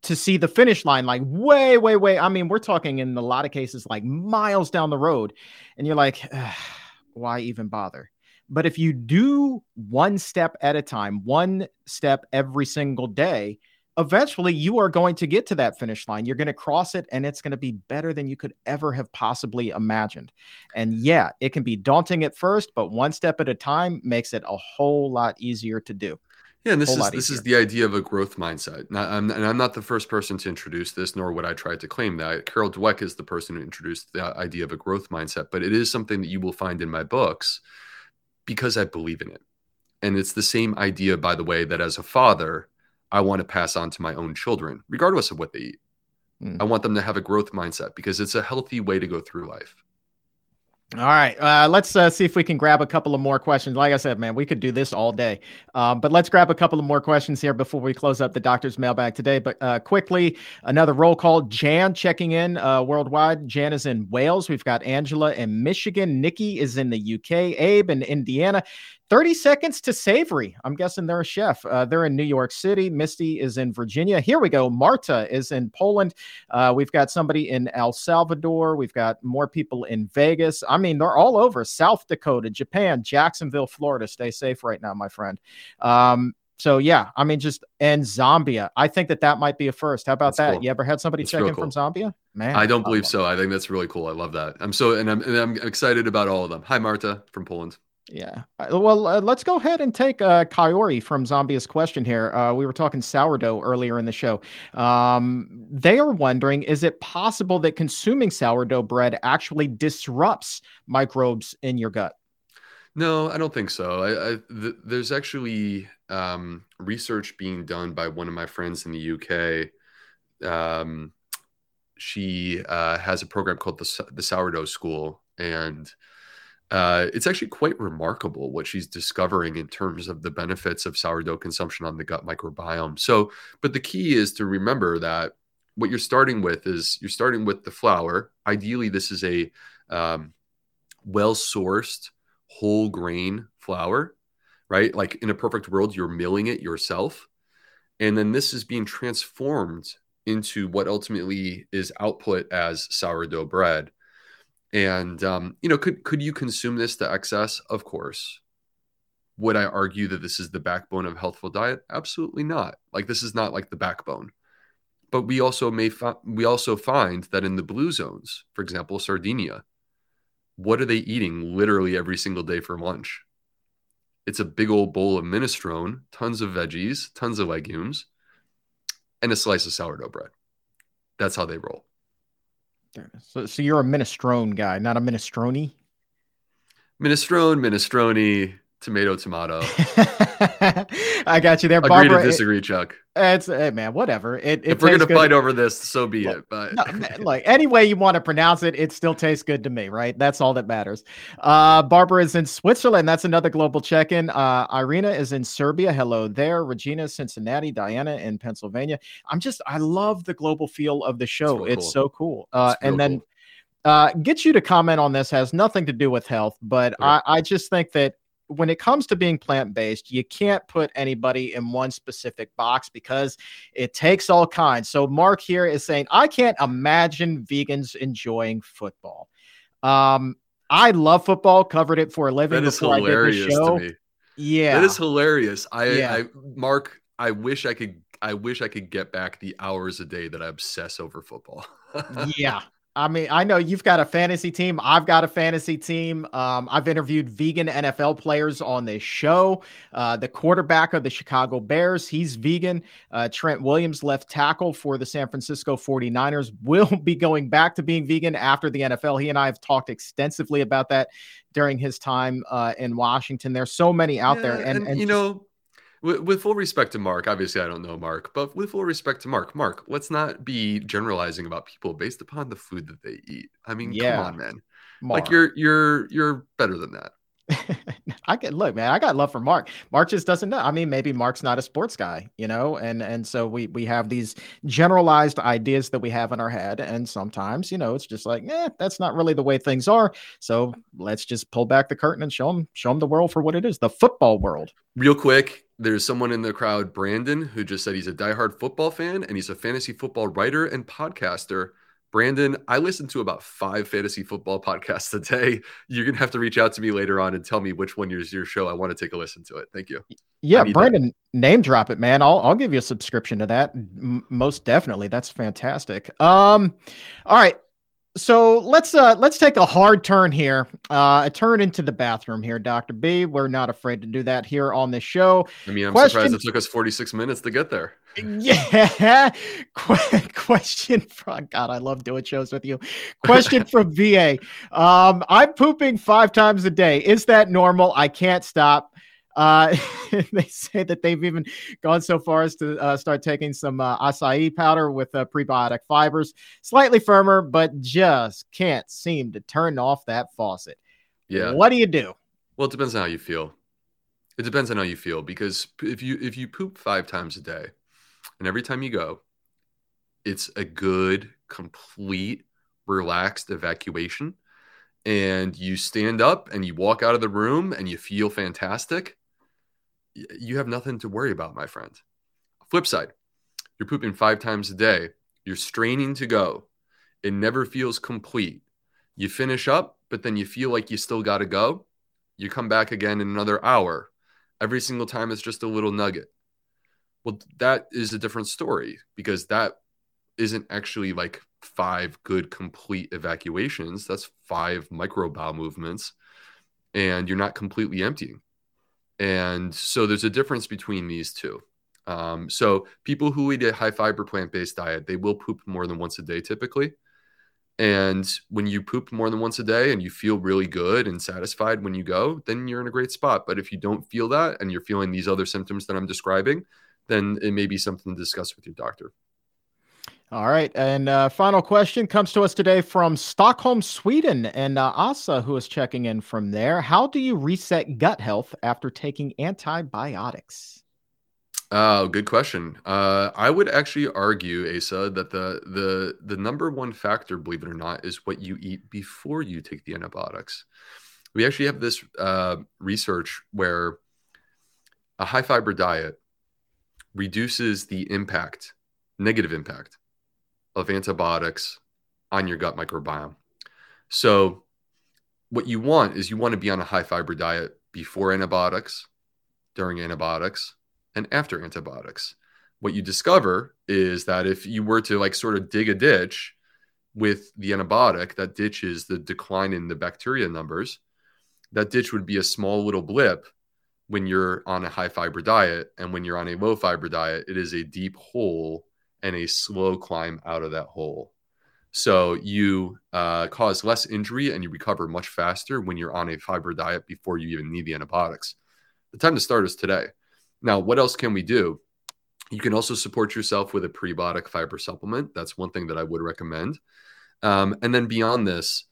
to see the finish line like way, way, way. I mean, we're talking in a lot of cases like miles down the road, and you're like, why even bother? But if you do one step at a time, one step every single day, eventually you are going to get to that finish line. You're going to cross it and it's going to be better than you could ever have possibly imagined. And yeah, it can be daunting at first, but one step at a time makes it a whole lot easier to do. Yeah, and this is this easier. is the idea of a growth mindset. Not, I'm, and I'm not the first person to introduce this, nor would I try to claim that. Carol Dweck is the person who introduced the idea of a growth mindset, but it is something that you will find in my books because I believe in it. And it's the same idea, by the way, that as a father, I want to pass on to my own children, regardless of what they eat. Mm. I want them to have a growth mindset because it's a healthy way to go through life. All right, uh, let's uh, see if we can grab a couple of more questions. Like I said, man, we could do this all day, um, but let's grab a couple of more questions here before we close up the doctor's mailbag today. But uh, quickly, another roll call. Jan checking in uh, worldwide. Jan is in Wales. We've got Angela in Michigan. Nikki is in the UK. Abe in Indiana. 30 seconds to savory. I'm guessing they're a chef. Uh, they're in New York City. Misty is in Virginia. Here we go. Marta is in Poland. Uh, we've got somebody in El Salvador. We've got more people in Vegas. I mean, they're all over South Dakota, Japan, Jacksonville, Florida. Stay safe right now, my friend. Um, so yeah, I mean, just and Zambia. I think that that might be a first. How about that's that? Cool. You ever had somebody that's check in cool. from Zambia? Man, I don't believe so. I think that's really cool. I love that. I'm so and I'm and I'm excited about all of them. Hi, Marta from Poland. Yeah. Uh, well, uh, let's go ahead and take uh, Kaori from Zambia's question here. Uh, we were talking sourdough earlier in the show. Um, they are wondering is it possible that consuming sourdough bread actually disrupts microbes in your gut? No, I don't think so. I, I, th- there's actually um, research being done by one of my friends in the UK. Um, she uh, has a program called the, the Sourdough School. And uh, it's actually quite remarkable what she's discovering in terms of the benefits of sourdough consumption on the gut microbiome. So, but the key is to remember that what you're starting with is you're starting with the flour. Ideally, this is a um, well sourced whole grain flour, right? Like in a perfect world, you're milling it yourself. And then this is being transformed into what ultimately is output as sourdough bread. And um, you know, could could you consume this to excess? Of course. Would I argue that this is the backbone of healthful diet? Absolutely not. Like this is not like the backbone. But we also may fi- we also find that in the blue zones, for example, Sardinia, what are they eating literally every single day for lunch? It's a big old bowl of minestrone, tons of veggies, tons of legumes, and a slice of sourdough bread. That's how they roll. So, so you're a minestrone guy, not a minestrone. Minestrone, minestrone, tomato, tomato. [laughs] I got you there. Barbara. Agree Barbara, to disagree, Chuck. It's hey, man, whatever. It, it if we're gonna good. fight over this, so be it. But no, [laughs] like any way you want to pronounce it, it still tastes good to me, right? That's all that matters. Uh, Barbara is in Switzerland. That's another global check-in. Uh, Irina is in Serbia. Hello there. Regina, Cincinnati. Diana in Pennsylvania. I'm just, I love the global feel of the show. It's, it's so cool. Uh, and then. Cool. Uh, get you to comment on this has nothing to do with health, but I, I just think that when it comes to being plant based, you can't put anybody in one specific box because it takes all kinds. So, Mark here is saying, I can't imagine vegans enjoying football. Um, I love football, covered it for a living that is hilarious I did the show. To me. Yeah. That is hilarious. I, yeah. I, Mark, I wish I could, I wish I could get back the hours a day that I obsess over football. [laughs] yeah. I mean, I know you've got a fantasy team. I've got a fantasy team. Um, I've interviewed vegan NFL players on this show. Uh, the quarterback of the Chicago Bears, he's vegan. Uh, Trent Williams, left tackle for the San Francisco 49ers, will [laughs] be going back to being vegan after the NFL. He and I have talked extensively about that during his time uh, in Washington. There's so many out yeah, there. And, and, and you know, with, with, full respect to Mark, obviously I don't know Mark, but with full respect to Mark, Mark, let's not be generalizing about people based upon the food that they eat. I mean, yeah. come on, man. Mark. Like you're you're you're better than that. [laughs] I get look, man. I got love for Mark. Mark just doesn't know. I mean, maybe Mark's not a sports guy, you know, and and so we we have these generalized ideas that we have in our head, and sometimes, you know, it's just like, eh, that's not really the way things are. So let's just pull back the curtain and show them show them the world for what it is, the football world. Real quick, there's someone in the crowd, Brandon, who just said he's a diehard football fan and he's a fantasy football writer and podcaster. Brandon, I listen to about five fantasy football [laughs] podcasts a day. You're gonna have to reach out to me later on and tell me which one is your show. I want to take a listen to it. Thank you. Yeah, Brandon, that. name drop it, man. I'll I'll give you a subscription to that. M- most definitely. That's fantastic. Um, all right so let's uh let's take a hard turn here uh a turn into the bathroom here dr b. We're not afraid to do that here on this show. I mean i'm question... surprised it took us 46 minutes to get there. [laughs] Yeah. [laughs] Question from god i love doing shows with you. Question [laughs] from va um i'm pooping five times a day. Is that normal? I can't stop uh, [laughs] they say that they've even gone so far as to uh, start taking some uh, acai powder with uh, prebiotic fibers, slightly firmer, but just can't seem to turn off that faucet. Yeah. What do you do? Well, it depends on how you feel. It depends on how you feel because if you if you poop five times a day, and every time you go, it's a good, complete, relaxed evacuation and you stand up and you walk out of the room and you feel fantastic, you have nothing to worry about, my friend. Flip side, you're pooping five times a day. You're straining to go. It never feels complete. You finish up, but then you feel like you still got to go. You come back again in another hour. Every single time it's just a little nugget. Well, that is a different story because that isn't actually like five good complete evacuations. That's five micro bowel movements, and you're not completely emptying. And so there's a difference between these two. Um, so people who eat a high fiber plant based diet, they will poop more than once a day typically. And when you poop more than once a day and you feel really good and satisfied when you go, then you're in a great spot. But if you don't feel that and you're feeling these other symptoms that I'm describing, then it may be something to discuss with your doctor. All right. And uh, final question comes to us today from Stockholm, Sweden. And uh, Asa, who is checking in from there. How do you reset gut health after taking antibiotics? Oh, good question. Uh, I would actually argue, Asa, that the the the number one factor, believe it or not, is what you eat before you take the antibiotics. We actually have this uh, research where a high fiber diet reduces the impact, negative impact of antibiotics on your gut microbiome. So, what you want is you want to be on a high fiber diet before antibiotics, during antibiotics, and after antibiotics. What you discover is that if you were to like sort of dig a ditch with the antibiotic, that ditch is the decline in the bacteria numbers. That ditch would be a small little blip when you're on a high fiber diet. And when you're on a low fiber diet, it is a deep hole and a slow climb out of that hole. So you uh, cause less injury and you recover much faster when you're on a fiber diet before you even need the antibiotics. The time to start is today. Now, what else can we do? You can also support yourself with a prebiotic fiber supplement. That's one thing that I would recommend. Um, and then beyond this,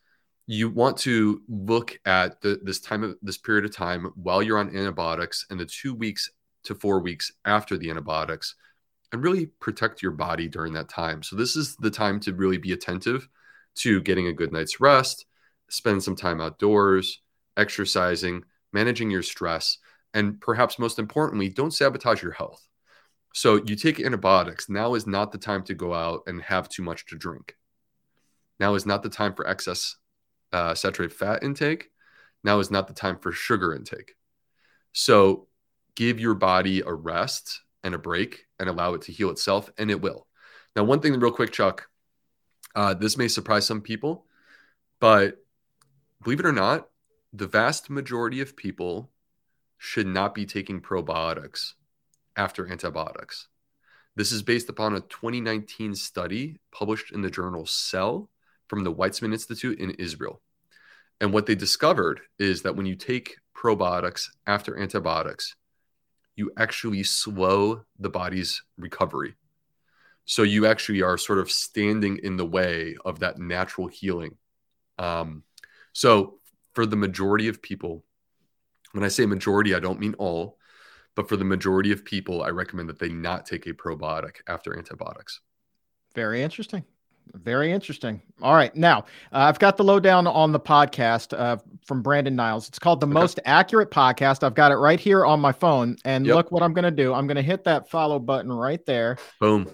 you want to look at the, this time of this period of time while you're on antibiotics and the two weeks to four weeks after the antibiotics and really protect your body during that time. So, this is the time to really be attentive to getting a good night's rest, spend some time outdoors, exercising, managing your stress, and perhaps most importantly, don't sabotage your health. So, you take antibiotics. Now is not the time to go out and have too much to drink. Now is not the time for excess uh, saturated fat intake. Now is not the time for sugar intake. So, give your body a rest and a break and allow it to heal itself, and it will. Now, one thing, real quick, Chuck, uh, this may surprise some people, but believe it or not, the vast majority of people should not be taking probiotics after antibiotics. This is based upon a 2019 study published in the journal Cell from the Weizmann Institute in Israel. And what they discovered is that when you take probiotics after antibiotics, you actually slow the body's recovery. So you actually are sort of standing in the way of that natural healing. Um, so for the majority of people, when I say majority, I don't mean all, but for the majority of people, I recommend that they not take a probiotic after antibiotics. Very interesting. Very interesting. All right. Now, uh, I've got the lowdown on the podcast. Uh, from Brandon Niles. It's called the okay. Most Accurate Podcast. I've got it right here on my phone. And yep. look what I'm going to do. I'm going to hit that follow button right there. Boom.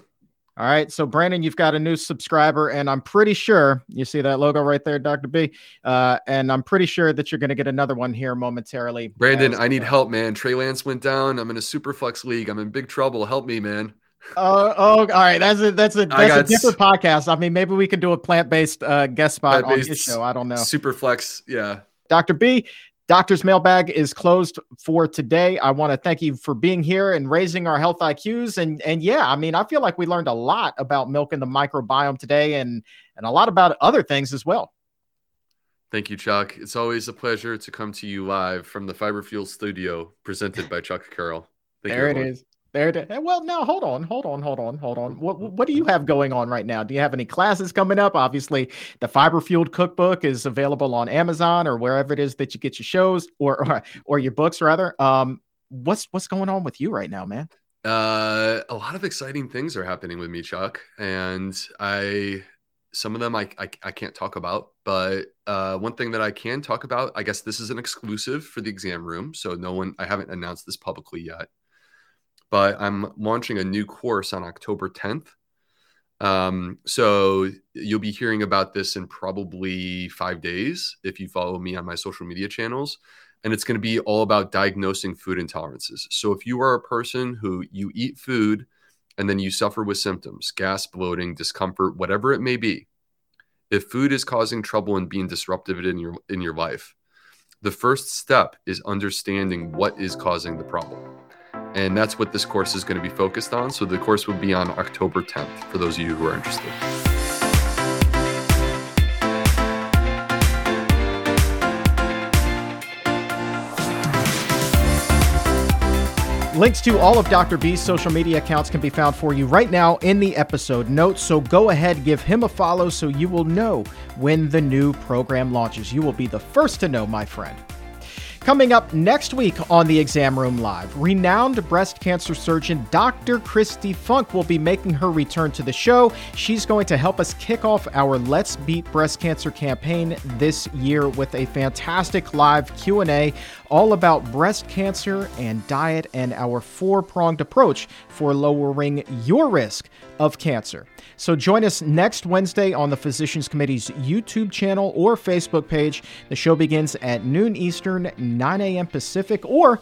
All right. So, Brandon, you've got a new subscriber, and I'm pretty sure you see that logo right there, Dr. B. Uh, and I'm pretty sure that you're going to get another one here momentarily. Brandon, I need help, man. Trey Lance went down. I'm in a super flex league. I'm in big trouble. Help me, man. Oh, oh, all right. That's a that's a that's a different s- podcast. I mean, maybe we could do a plant based uh, guest spot on his show. I don't know. Super flex, yeah. Dr. B, Doctor's Mailbag is closed for today. I want to thank you for being here and raising our health IQs. And and yeah, I mean, I feel like we learned a lot about milk and the microbiome today, and and a lot about other things as well. Thank you, Chuck. It's always a pleasure to come to you live from the Fiber Fuel Studio, presented by Chuck Carroll. Thank there it is. There it is. Well, now hold on, hold on, hold on, hold on. What what do you have going on right now? Do you have any classes coming up? Obviously, the Fiber Fueled Cookbook is available on Amazon or wherever it is that you get your shows or or, or your books rather. Um, what's what's going on with you right now, man? Uh, a lot of exciting things are happening with me, Chuck, and I some of them I, I, I can't talk about, but uh, one thing that I can talk about, I guess this is an exclusive for the exam room, so no one I haven't announced this publicly yet but I'm launching a new course on October 10th. Um, so you'll be hearing about this in probably five days if you follow me on my social media channels. And it's going to be all about diagnosing food intolerances. So if you are a person who you eat food and then you suffer with symptoms, gas, bloating, discomfort, whatever it may be, if food is causing trouble and being disruptive in your in your life, the first step is understanding what is causing the problem. And that's what this course is going to be focused on. So the course will be on October 10th for those of you who are interested. Links to all of Dr. B's social media accounts can be found for you right now in the episode notes. So go ahead, give him a follow so you will know when the new program launches. You will be the first to know, my friend. Coming up next week on the Exam Room Live, renowned breast cancer surgeon Dr. Kristi Funk will be making her return to the show. She's going to help us kick off our Let's Beat Breast Cancer campaign this year with a fantastic live Q&A all about breast cancer and diet and our four-pronged approach for lowering your risk of cancer. So join us next Wednesday on the Physicians Committee's YouTube channel or Facebook page. The show begins at noon Eastern, 9 a.m. Pacific, or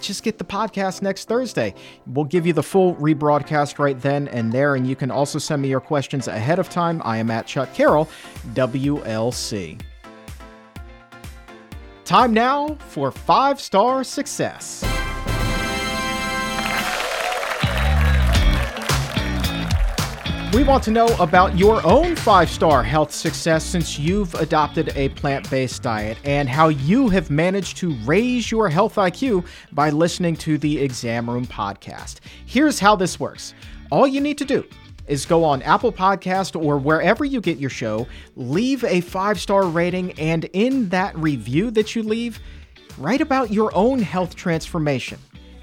just get the podcast next Thursday. We'll give you the full rebroadcast right then and there, and you can also send me your questions ahead of time. I am at Chuck Carroll, WLC. Time now for five star success. We want to know about your own five star health success since you've adopted a plant based diet and how you have managed to raise your health IQ by listening to the Exam Room podcast. Here's how this works all you need to do is go on Apple Podcast or wherever you get your show, leave a five star rating, and in that review that you leave, write about your own health transformation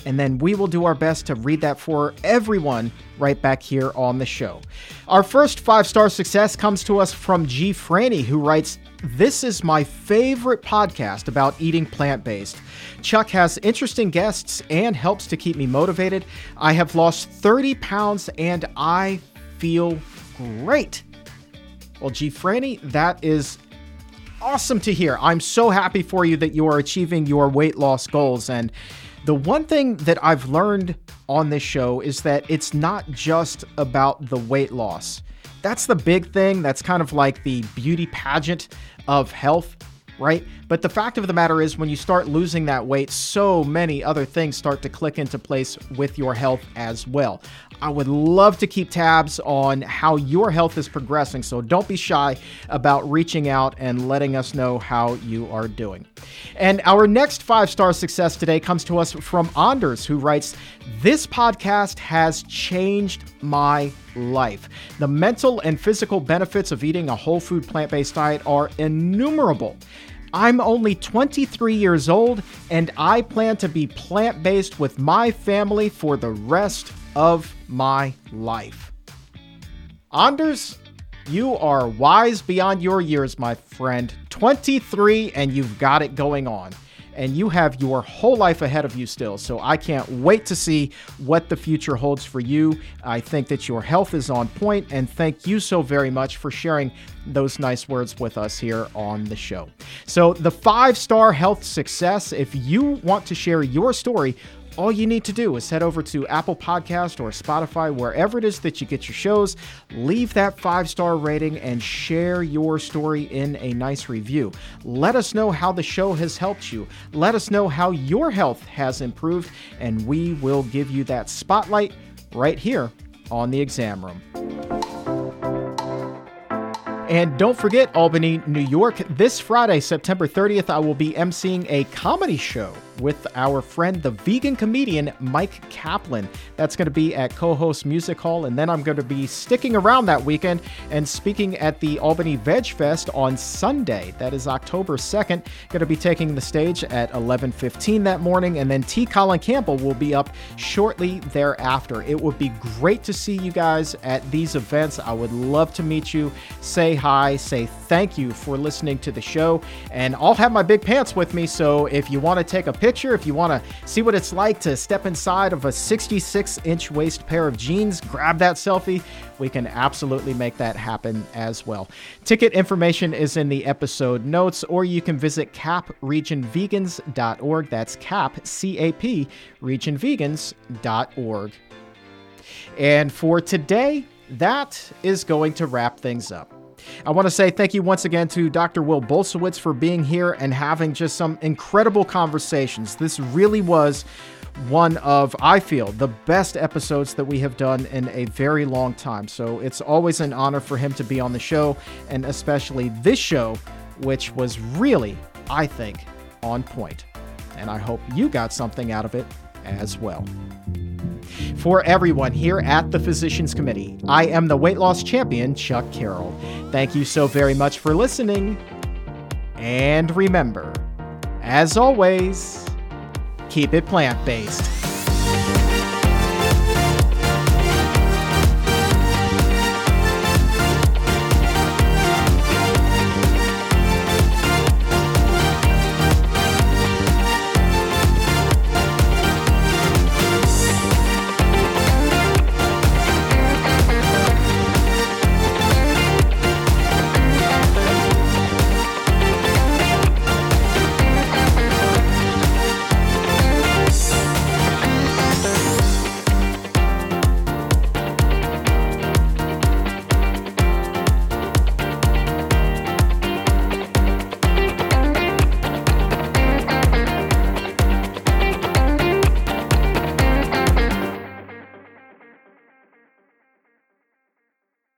and then we will do our best to read that for everyone right back here on the show. Our first five star success comes to us from G. Franny, who writes, This is my favorite podcast about eating plant based. Chuck has interesting guests and helps to keep me motivated. I have lost 30 pounds and I feel great. Well, G. Franny, that is awesome to hear. I'm so happy for you that you are achieving your weight loss goals. And the one thing that I've learned on this show is that it's not just about the weight loss. That's the big thing. That's kind of like the beauty pageant of health, right? But the fact of the matter is, when you start losing that weight, so many other things start to click into place with your health as well. I would love to keep tabs on how your health is progressing, so don't be shy about reaching out and letting us know how you are doing. And our next five star success today comes to us from Anders, who writes This podcast has changed my life. The mental and physical benefits of eating a whole food plant based diet are innumerable. I'm only 23 years old and I plan to be plant based with my family for the rest of my life. Anders, You are wise beyond your years, my friend. 23, and you've got it going on and you have your whole life ahead of you still. So I can't wait to see what the future holds for you. I think that your health is on point, and thank you so very much for sharing those nice words with us here on the show. So, the five star health success, if you want to share your story, all you need to do is head over to Apple Podcast or Spotify, wherever it is that you get your shows, leave that five star rating and share your story in a nice review. Let us know how the show has helped you. Let us know how your health has improved, and we will give you that spotlight right here on the exam room. And don't forget, Albany, New York, this Friday, September 30th, I will be emceeing a comedy show with our friend, the vegan comedian Mike Kaplan. That's going to be at Cohoes Music Hall. And then I'm going to be sticking around that weekend and speaking at the Albany Veg Fest on Sunday. That is October 2nd. Going to be taking the stage at 11:15 that morning. And then T. Colin Campbell will be up shortly thereafter. It would be great to see you guys at these events. I would love to meet you, say hi, say thank you for listening to the show. And I'll have my big pants with me. So if you want to take a picture, if you want to see what it's like to step inside of a 66 inch waist pair of jeans, grab that selfie. We can absolutely make that happen as well. Ticket information is in the episode notes, or you can visit capregionvegans.org. That's cap, C A P, regionvegans.org. And for today, that is going to wrap things up. I want to say thank you once again to Dr. Will Bulsiewicz for being here and having just some incredible conversations. This really was one of, I feel, the best episodes that we have done in a very long time. So it's always an honor for him to be on the show, and especially this show, which was really, I think, on point. And I hope you got something out of it as well. For everyone here at the Physicians Committee, I am the weight loss champion, Chuck Carroll. Thank you so very much for listening. And remember, as always, keep it plant based.